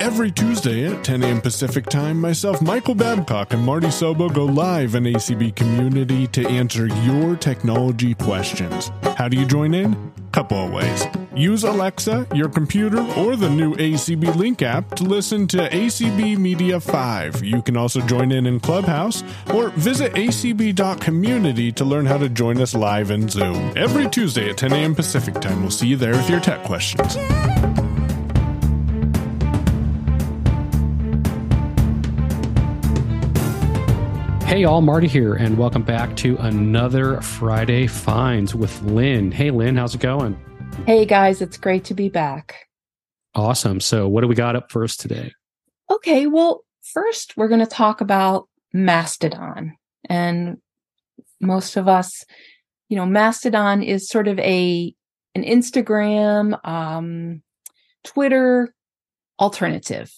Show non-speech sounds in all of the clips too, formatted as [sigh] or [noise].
Every Tuesday at 10 a.m. Pacific Time, myself, Michael Babcock, and Marty Sobo go live in ACB Community to answer your technology questions. How do you join in? A couple of ways. Use Alexa, your computer, or the new ACB Link app to listen to ACB Media 5. You can also join in in Clubhouse or visit acb.community to learn how to join us live in Zoom. Every Tuesday at 10 a.m. Pacific Time. We'll see you there with your tech questions. Hey, all, Marty here, and welcome back to another Friday Finds with Lynn. Hey, Lynn, how's it going? Hey, guys, it's great to be back. Awesome. So, what do we got up first today? Okay, well, first, we're going to talk about Mastodon. And most of us, you know, Mastodon is sort of a an Instagram, um, Twitter alternative.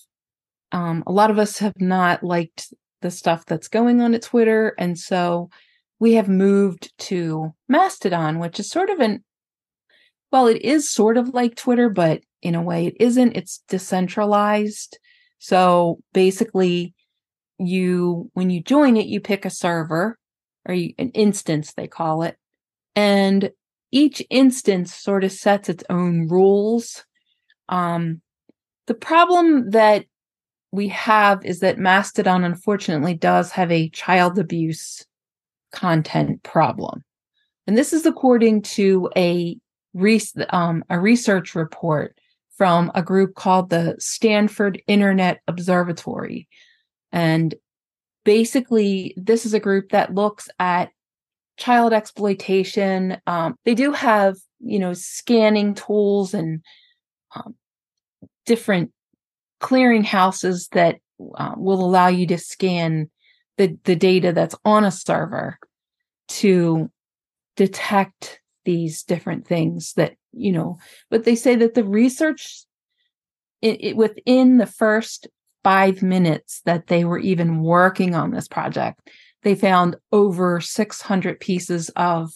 Um, a lot of us have not liked the stuff that's going on at Twitter. And so we have moved to Mastodon, which is sort of an, well, it is sort of like Twitter, but in a way it isn't. It's decentralized. So basically, you, when you join it, you pick a server or you, an instance, they call it. And each instance sort of sets its own rules. Um, the problem that we have is that Mastodon unfortunately does have a child abuse content problem. And this is according to a, um, a research report from a group called the Stanford Internet Observatory. And basically, this is a group that looks at child exploitation. Um, they do have, you know, scanning tools and um, different clearinghouses that uh, will allow you to scan the, the data that's on a server to detect these different things that you know but they say that the research it, it, within the first five minutes that they were even working on this project they found over 600 pieces of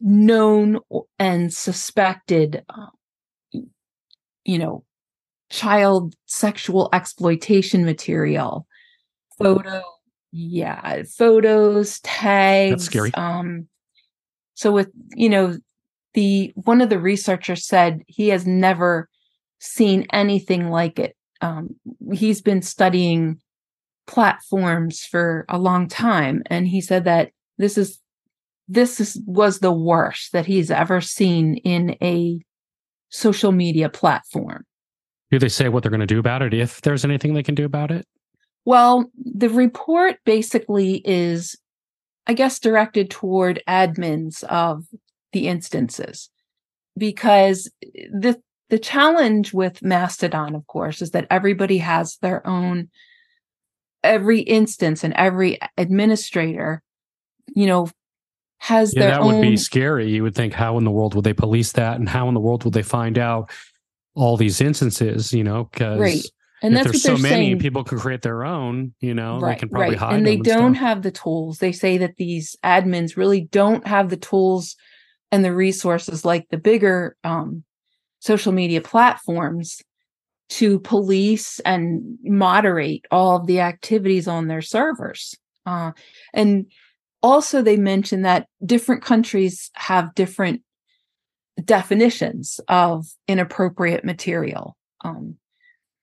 known and suspected uh, you know child sexual exploitation material. Photo yeah photos tags That's scary. um so with you know the one of the researchers said he has never seen anything like it. Um he's been studying platforms for a long time and he said that this is this is, was the worst that he's ever seen in a social media platform Do they say what they're going to do about it if there's anything they can do about it? Well, the report basically is, I guess, directed toward admins of the instances because the the challenge with Mastodon, of course, is that everybody has their own every instance and every administrator, you know, has Yeah, their that own would be scary. You would think, how in the world would they police that, and how in the world would they find out all these instances? You know, because Right. and that's there's so many, saying. people can create their own. You know, they can probably hide and they don't stuff. have the tools they say that these admins really don't have the tools and the resources like the bigger um, social media platforms to police and moderate all of the activities on their servers uh, and also they mentioned that different countries have different definitions of inappropriate material um,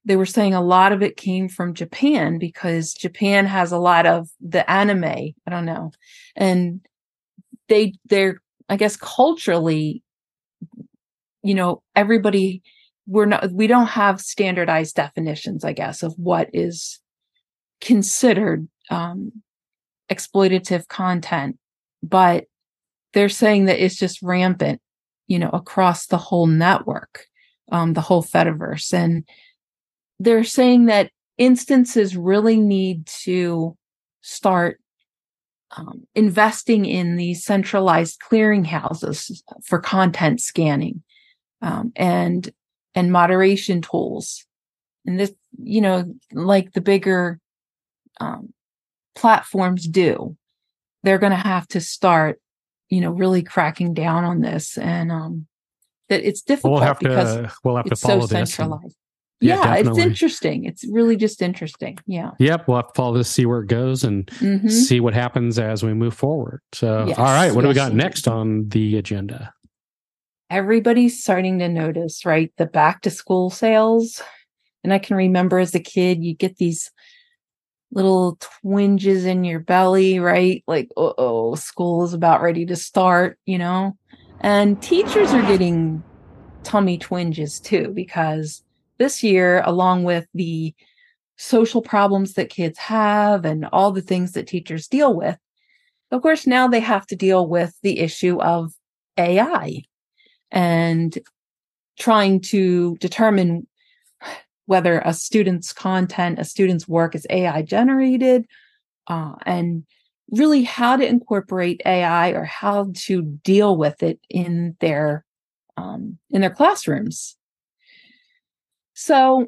they were saying a lot of it came from Japan because Japan has a lot of the anime. I don't know. And they, they're, I guess, culturally, you know, everybody, we're not, we don't have standardized definitions, I guess, of what is considered um, exploitative content. But they're saying that it's just rampant, you know, across the whole network, um, the whole Fediverse. And, they're saying that instances really need to start um, investing in these centralized clearinghouses for content scanning um, and and moderation tools and this you know like the bigger um, platforms do they're going to have to start you know really cracking down on this and um that it's difficult We'll have because to we'll have to it's so follow this. centralized yeah, it's interesting. It's really just interesting. Yeah. Yep. We'll have to follow this, see where it goes, and mm-hmm. see what happens as we move forward. So, yes, all right, what yes, do we got next on the agenda? Everybody's starting to notice, right? The back to school sales. And I can remember as a kid, you get these little twinges in your belly, right? Like, oh, school is about ready to start, you know? And teachers are getting tummy twinges too, because this year, along with the social problems that kids have and all the things that teachers deal with, of course, now they have to deal with the issue of AI and trying to determine whether a student's content, a student's work is AI generated, uh, and really how to incorporate AI or how to deal with it in their um, in their classrooms. So,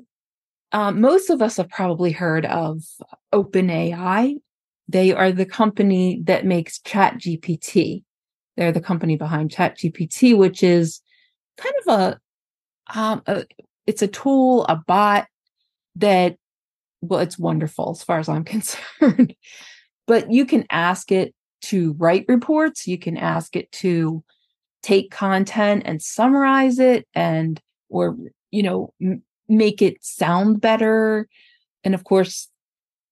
um, most of us have probably heard of OpenAI. They are the company that makes ChatGPT. They're the company behind ChatGPT, which is kind of a, um, a it's a tool, a bot that, well, it's wonderful as far as I'm [laughs] concerned. but you can ask it to write reports, you can ask it to take content and summarize it and, or, you know, m- make it sound better. And of course,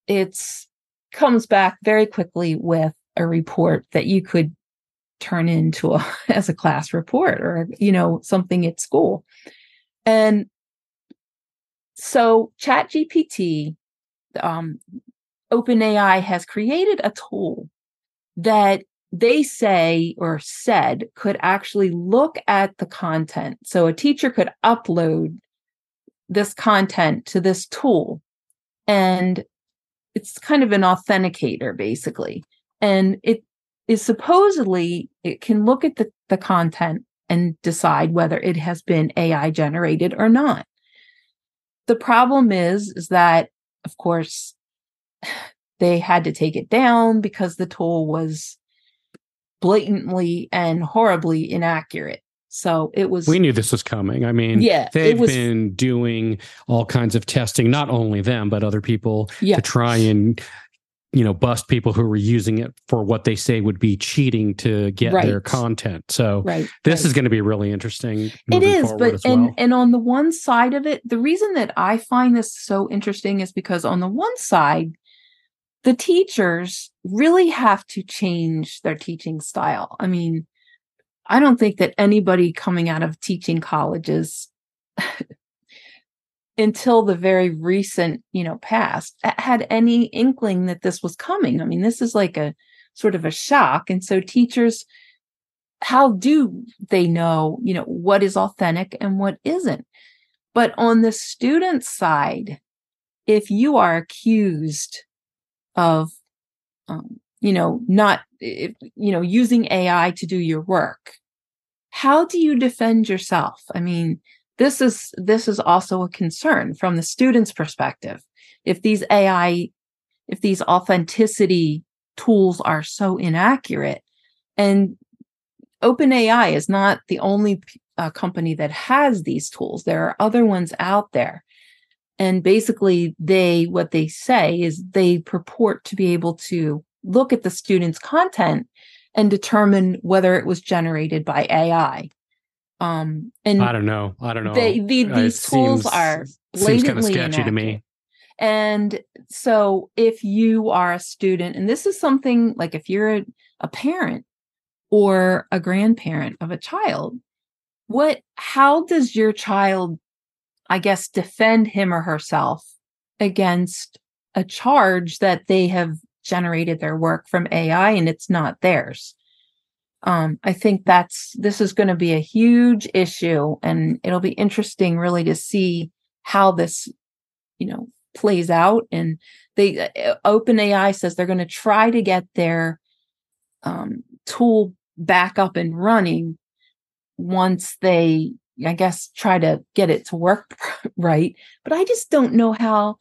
it's comes back very quickly with a report that you could turn into a [laughs] as a class report or you know something at school and so ChatGPT, um, OpenAI has created a tool that they say or said could actually look at the content. So a teacher could upload this content to this tool and it's kind of an authenticator basically. And it is supposedly, it can look at the, the content and decide whether it has been AI generated or not. The problem is, is that, of course, they had to take it down because the tool was blatantly and horribly inaccurate. So it was. We knew this was coming. I mean, yeah, they've was, been doing all kinds of testing, not only them, but other people yeah. to try and you know bust people who were using it for what they say would be cheating to get right. their content so right. this right. is going to be really interesting it is but and well. and on the one side of it the reason that i find this so interesting is because on the one side the teachers really have to change their teaching style i mean i don't think that anybody coming out of teaching colleges [laughs] until the very recent, you know, past had any inkling that this was coming. I mean, this is like a sort of a shock. And so teachers, how do they know, you know, what is authentic and what isn't? But on the student side, if you are accused of, um, you know, not, if, you know, using AI to do your work, how do you defend yourself? I mean, this is this is also a concern from the student's perspective. If these ai if these authenticity tools are so inaccurate and openai is not the only uh, company that has these tools. There are other ones out there. And basically they what they say is they purport to be able to look at the student's content and determine whether it was generated by ai um, and I don't know. I don't know. They, the, these tools seems, are blatantly kind of sketchy inaccurate. to me. And so if you are a student, and this is something like if you're a, a parent or a grandparent of a child, what, how does your child, I guess, defend him or herself against a charge that they have generated their work from AI and it's not theirs? Um, I think that's this is going to be a huge issue, and it'll be interesting, really, to see how this, you know, plays out. And they uh, OpenAI says they're going to try to get their um, tool back up and running once they, I guess, try to get it to work [laughs] right. But I just don't know how.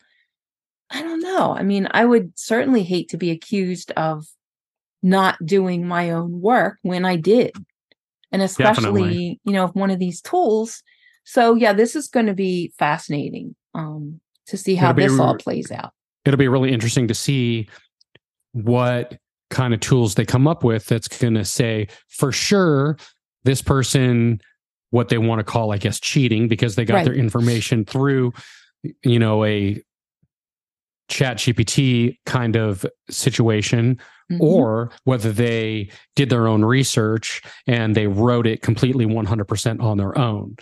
I don't know. I mean, I would certainly hate to be accused of not doing my own work when I did. And especially, Definitely. you know, if one of these tools. So yeah, this is going to be fascinating. um, to see how this all plays out. It'll be really interesting to see what kind of tools they come up with that's going to say for sure this person what they want to call i guess cheating because they got right. their information through you know a chat gpt kind of situation mm-hmm. or whether they did their own research and they wrote it completely 100% on their own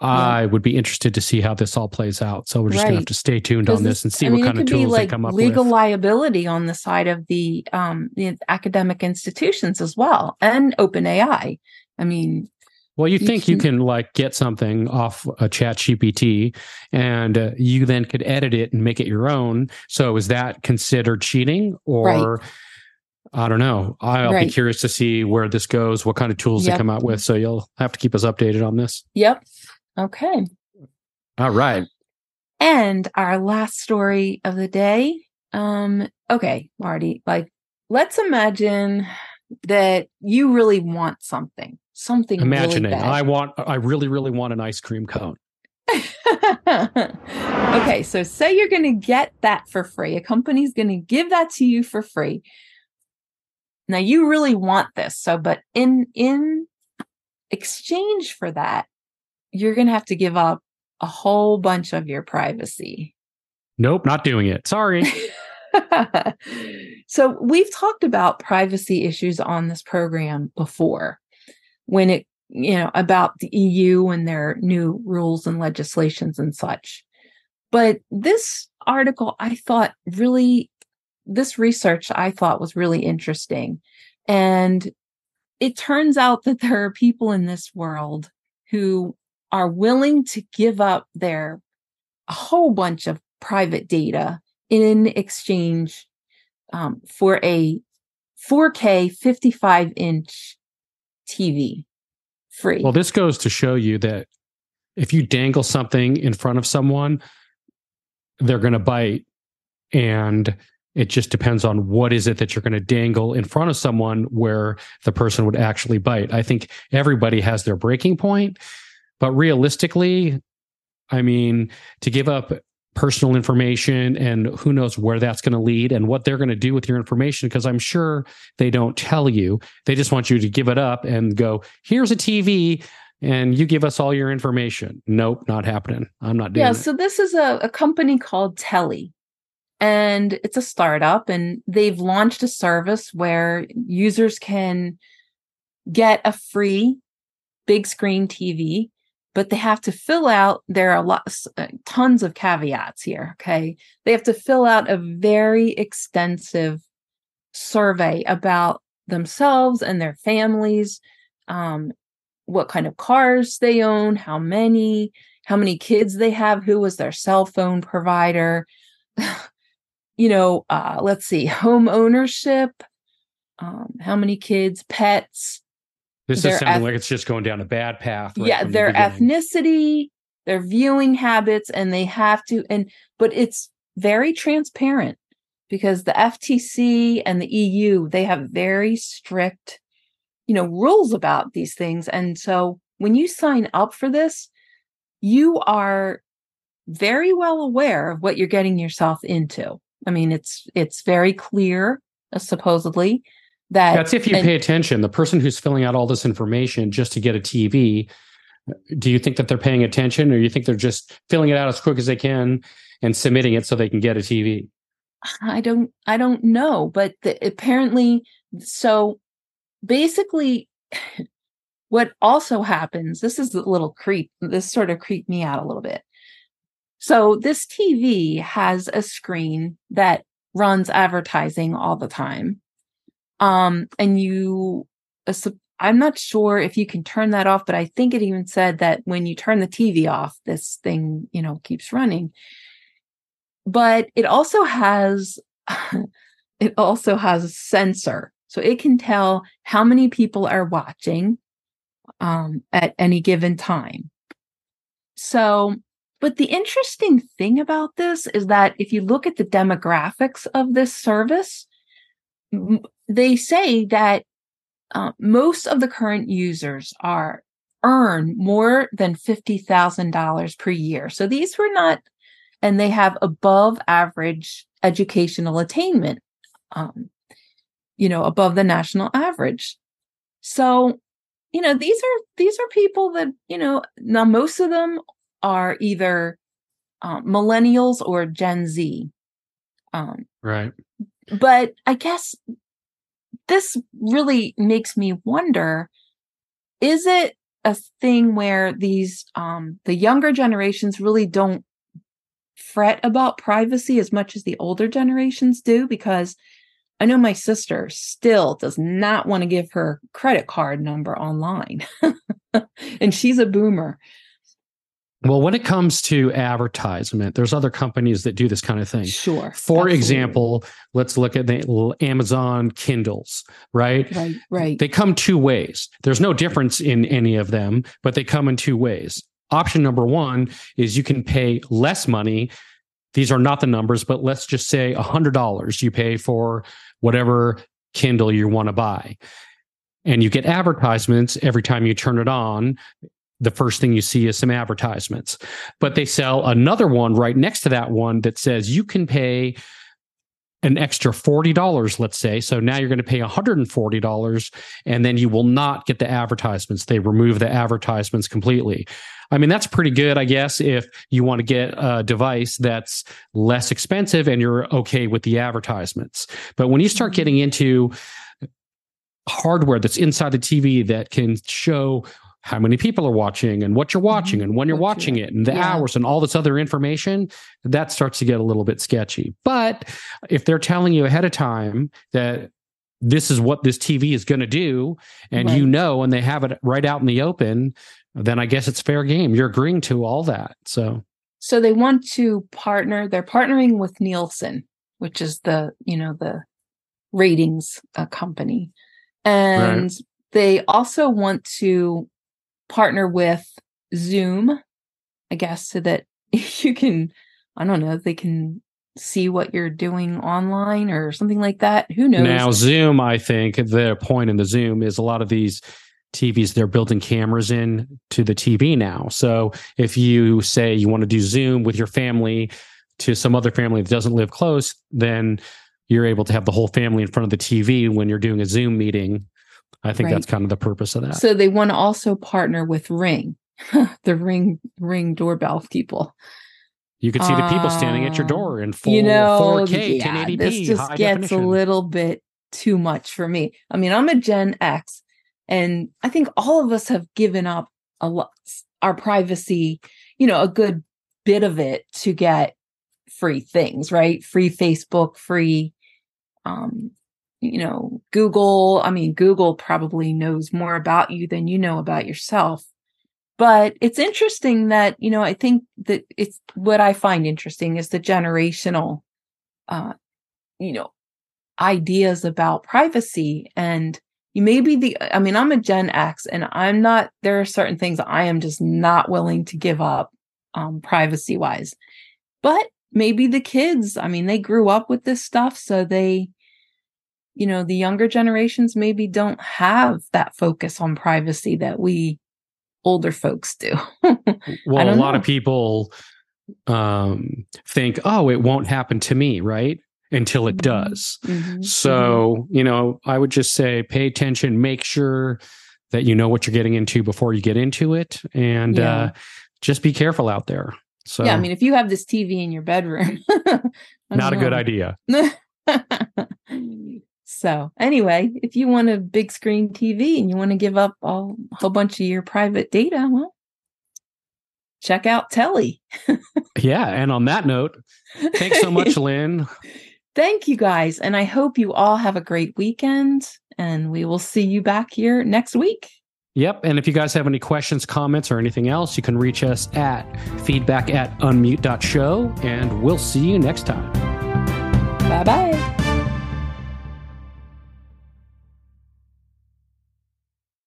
I would be interested to see how this all plays out. So we're just right. gonna have to stay tuned on this and see I mean, what kind of tools like they come up legal with. Legal liability on the side of the um the academic institutions as well, and OpenAI. I mean, well, you, you think can, you can like get something off a Chat GPT, and uh, you then could edit it and make it your own. So is that considered cheating, or? Right. I don't know. I'll right. be curious to see where this goes, what kind of tools yep. they come out with. So you'll have to keep us updated on this. Yep. Okay. All right. And our last story of the day. Um, okay, Marty, like let's imagine that you really want something. Something imagining. Really I want I really, really want an ice cream cone. [laughs] okay, so say you're gonna get that for free. A company's gonna give that to you for free. Now you really want this. So, but in in exchange for that, you're going to have to give up a whole bunch of your privacy. Nope, not doing it. Sorry. [laughs] so, we've talked about privacy issues on this program before when it, you know, about the EU and their new rules and legislations and such. But this article, I thought really, this research I thought was really interesting. And it turns out that there are people in this world who are willing to give up their a whole bunch of private data in exchange um, for a 4K 55 inch TV free. Well, this goes to show you that if you dangle something in front of someone, they're going to bite. And it just depends on what is it that you're going to dangle in front of someone where the person would actually bite. I think everybody has their breaking point. But realistically, I mean, to give up personal information and who knows where that's going to lead and what they're going to do with your information because I'm sure they don't tell you. They just want you to give it up and go, here's a TV and you give us all your information. Nope, not happening. I'm not doing Yeah, it. so this is a, a company called Telly. And it's a startup and they've launched a service where users can get a free big screen TV but they have to fill out there are lots uh, tons of caveats here okay? They have to fill out a very extensive survey about themselves and their families um, what kind of cars they own how many how many kids they have who was their cell phone provider [laughs] you know uh, let's see [laughs] home ownership um, how many kids pets this is sounding eth- like it's just going down a bad path. Right yeah, their the ethnicity, their viewing habits, and they have to, and but it's very transparent because the FTC and the EU they have very strict, you know, rules about these things. And so when you sign up for this, you are very well aware of what you're getting yourself into. I mean, it's it's very clear, uh, supposedly, that that's if you and, pay attention. The person who's filling out all this information just to get a tv do you think that they're paying attention or you think they're just filling it out as quick as they can and submitting it so they can get a tv i don't i don't know but the, apparently so basically [sighs] what also happens this is a little creep this sort of creeped me out a little bit so this tv has a screen that runs advertising all the time um, and you, I'm not sure if you can turn that off, but I think it even said that when you turn the TV off, this thing, you know, keeps running. But it also has, [laughs] it also has a sensor. So it can tell how many people are watching um, at any given time. So, but the interesting thing about this is that if you look at the demographics of this service, they say that uh, most of the current users are earn more than $50,000 per year. So these were not and they have above average educational attainment, um, you know, above the national average. So, you know, these are these are people that you know now most of them are either uh, millennials or Gen Z. Um, right. But I guess this really makes me wonder: is it a thing where these um, the younger generations really don't fret about privacy as much as the older generations do because I know my sister still does not want to give her credit card number online. [laughs] and she's a boomer. Well, when it comes to advertisement, there's other companies that do this kind of thing. Sure. For absolutely. example, let's look at the Amazon Kindles, right? Right, right. They come two ways. There's no difference in any of them, but they come in two ways. Option number one is you can pay less money. These are not the numbers, but let's just say $100 you pay for whatever Kindle you want to buy. And you get advertisements every time you turn it on. The first thing you see is some advertisements, but they sell another one right next to that one that says you can pay an extra $40, let's say. So now you're going to pay $140 and then you will not get the advertisements. They remove the advertisements completely. I mean, that's pretty good, I guess, if you want to get a device that's less expensive and you're okay with the advertisements. But when you start getting into hardware that's inside the TV that can show how many people are watching and what you're watching mm-hmm. and when you're watching it and the yeah. hours and all this other information, that starts to get a little bit sketchy. But if they're telling you ahead of time that this is what this TV is going to do, and right. you know, and they have it right out in the open, then I guess it's fair game. You're agreeing to all that. So so they want to partner, they're partnering with Nielsen, which is the, you know, the ratings uh, company. And right. they also want to partner with Zoom, I guess, so that [laughs] you can, I don't know, they can see what you're doing online or something like that. Who knows? Now, Zoom, I think the point in the Zoom is a lot of these TVs they're building cameras in to the TV now. So if you say you want to do Zoom with your family to some other family that doesn't live close, then you're able to have the whole family in front of the TV when you're doing a Zoom meeting. I think right. that's kind of the purpose of that. So they want to also partner with Ring, [laughs] the Ring Ring doorbell people. You could see the people standing at your door in full you know, 4K, yeah, 1080p. This just gets definition. a little bit too much for me. I mean, I'm a Gen X, and I think all of us have given up a lot our privacy, you know, a good bit of it to get free things, right? Free Facebook, free um you know, Google, I mean, Google probably knows more about you than you know about yourself. But it's interesting that, you know, I think that it's what I find interesting is the generational, uh, you know, ideas about privacy and you may be the i mean i'm a gen x and i'm not there are certain things i am just not willing to give up um, privacy wise but maybe the kids i mean they grew up with this stuff so they you know the younger generations maybe don't have that focus on privacy that we older folks do [laughs] well a lot of people um, think oh it won't happen to me right until it mm-hmm. does. Mm-hmm. So, mm-hmm. you know, I would just say pay attention, make sure that you know what you're getting into before you get into it and yeah. uh, just be careful out there. So Yeah, I mean if you have this TV in your bedroom, [laughs] not know. a good idea. [laughs] so, anyway, if you want a big screen TV and you want to give up all, a whole bunch of your private data, well, check out Telly. [laughs] yeah, and on that note, thanks so much, [laughs] Lynn. Thank you guys. And I hope you all have a great weekend. And we will see you back here next week. Yep. And if you guys have any questions, comments, or anything else, you can reach us at feedback at unmute.show. And we'll see you next time. Bye bye.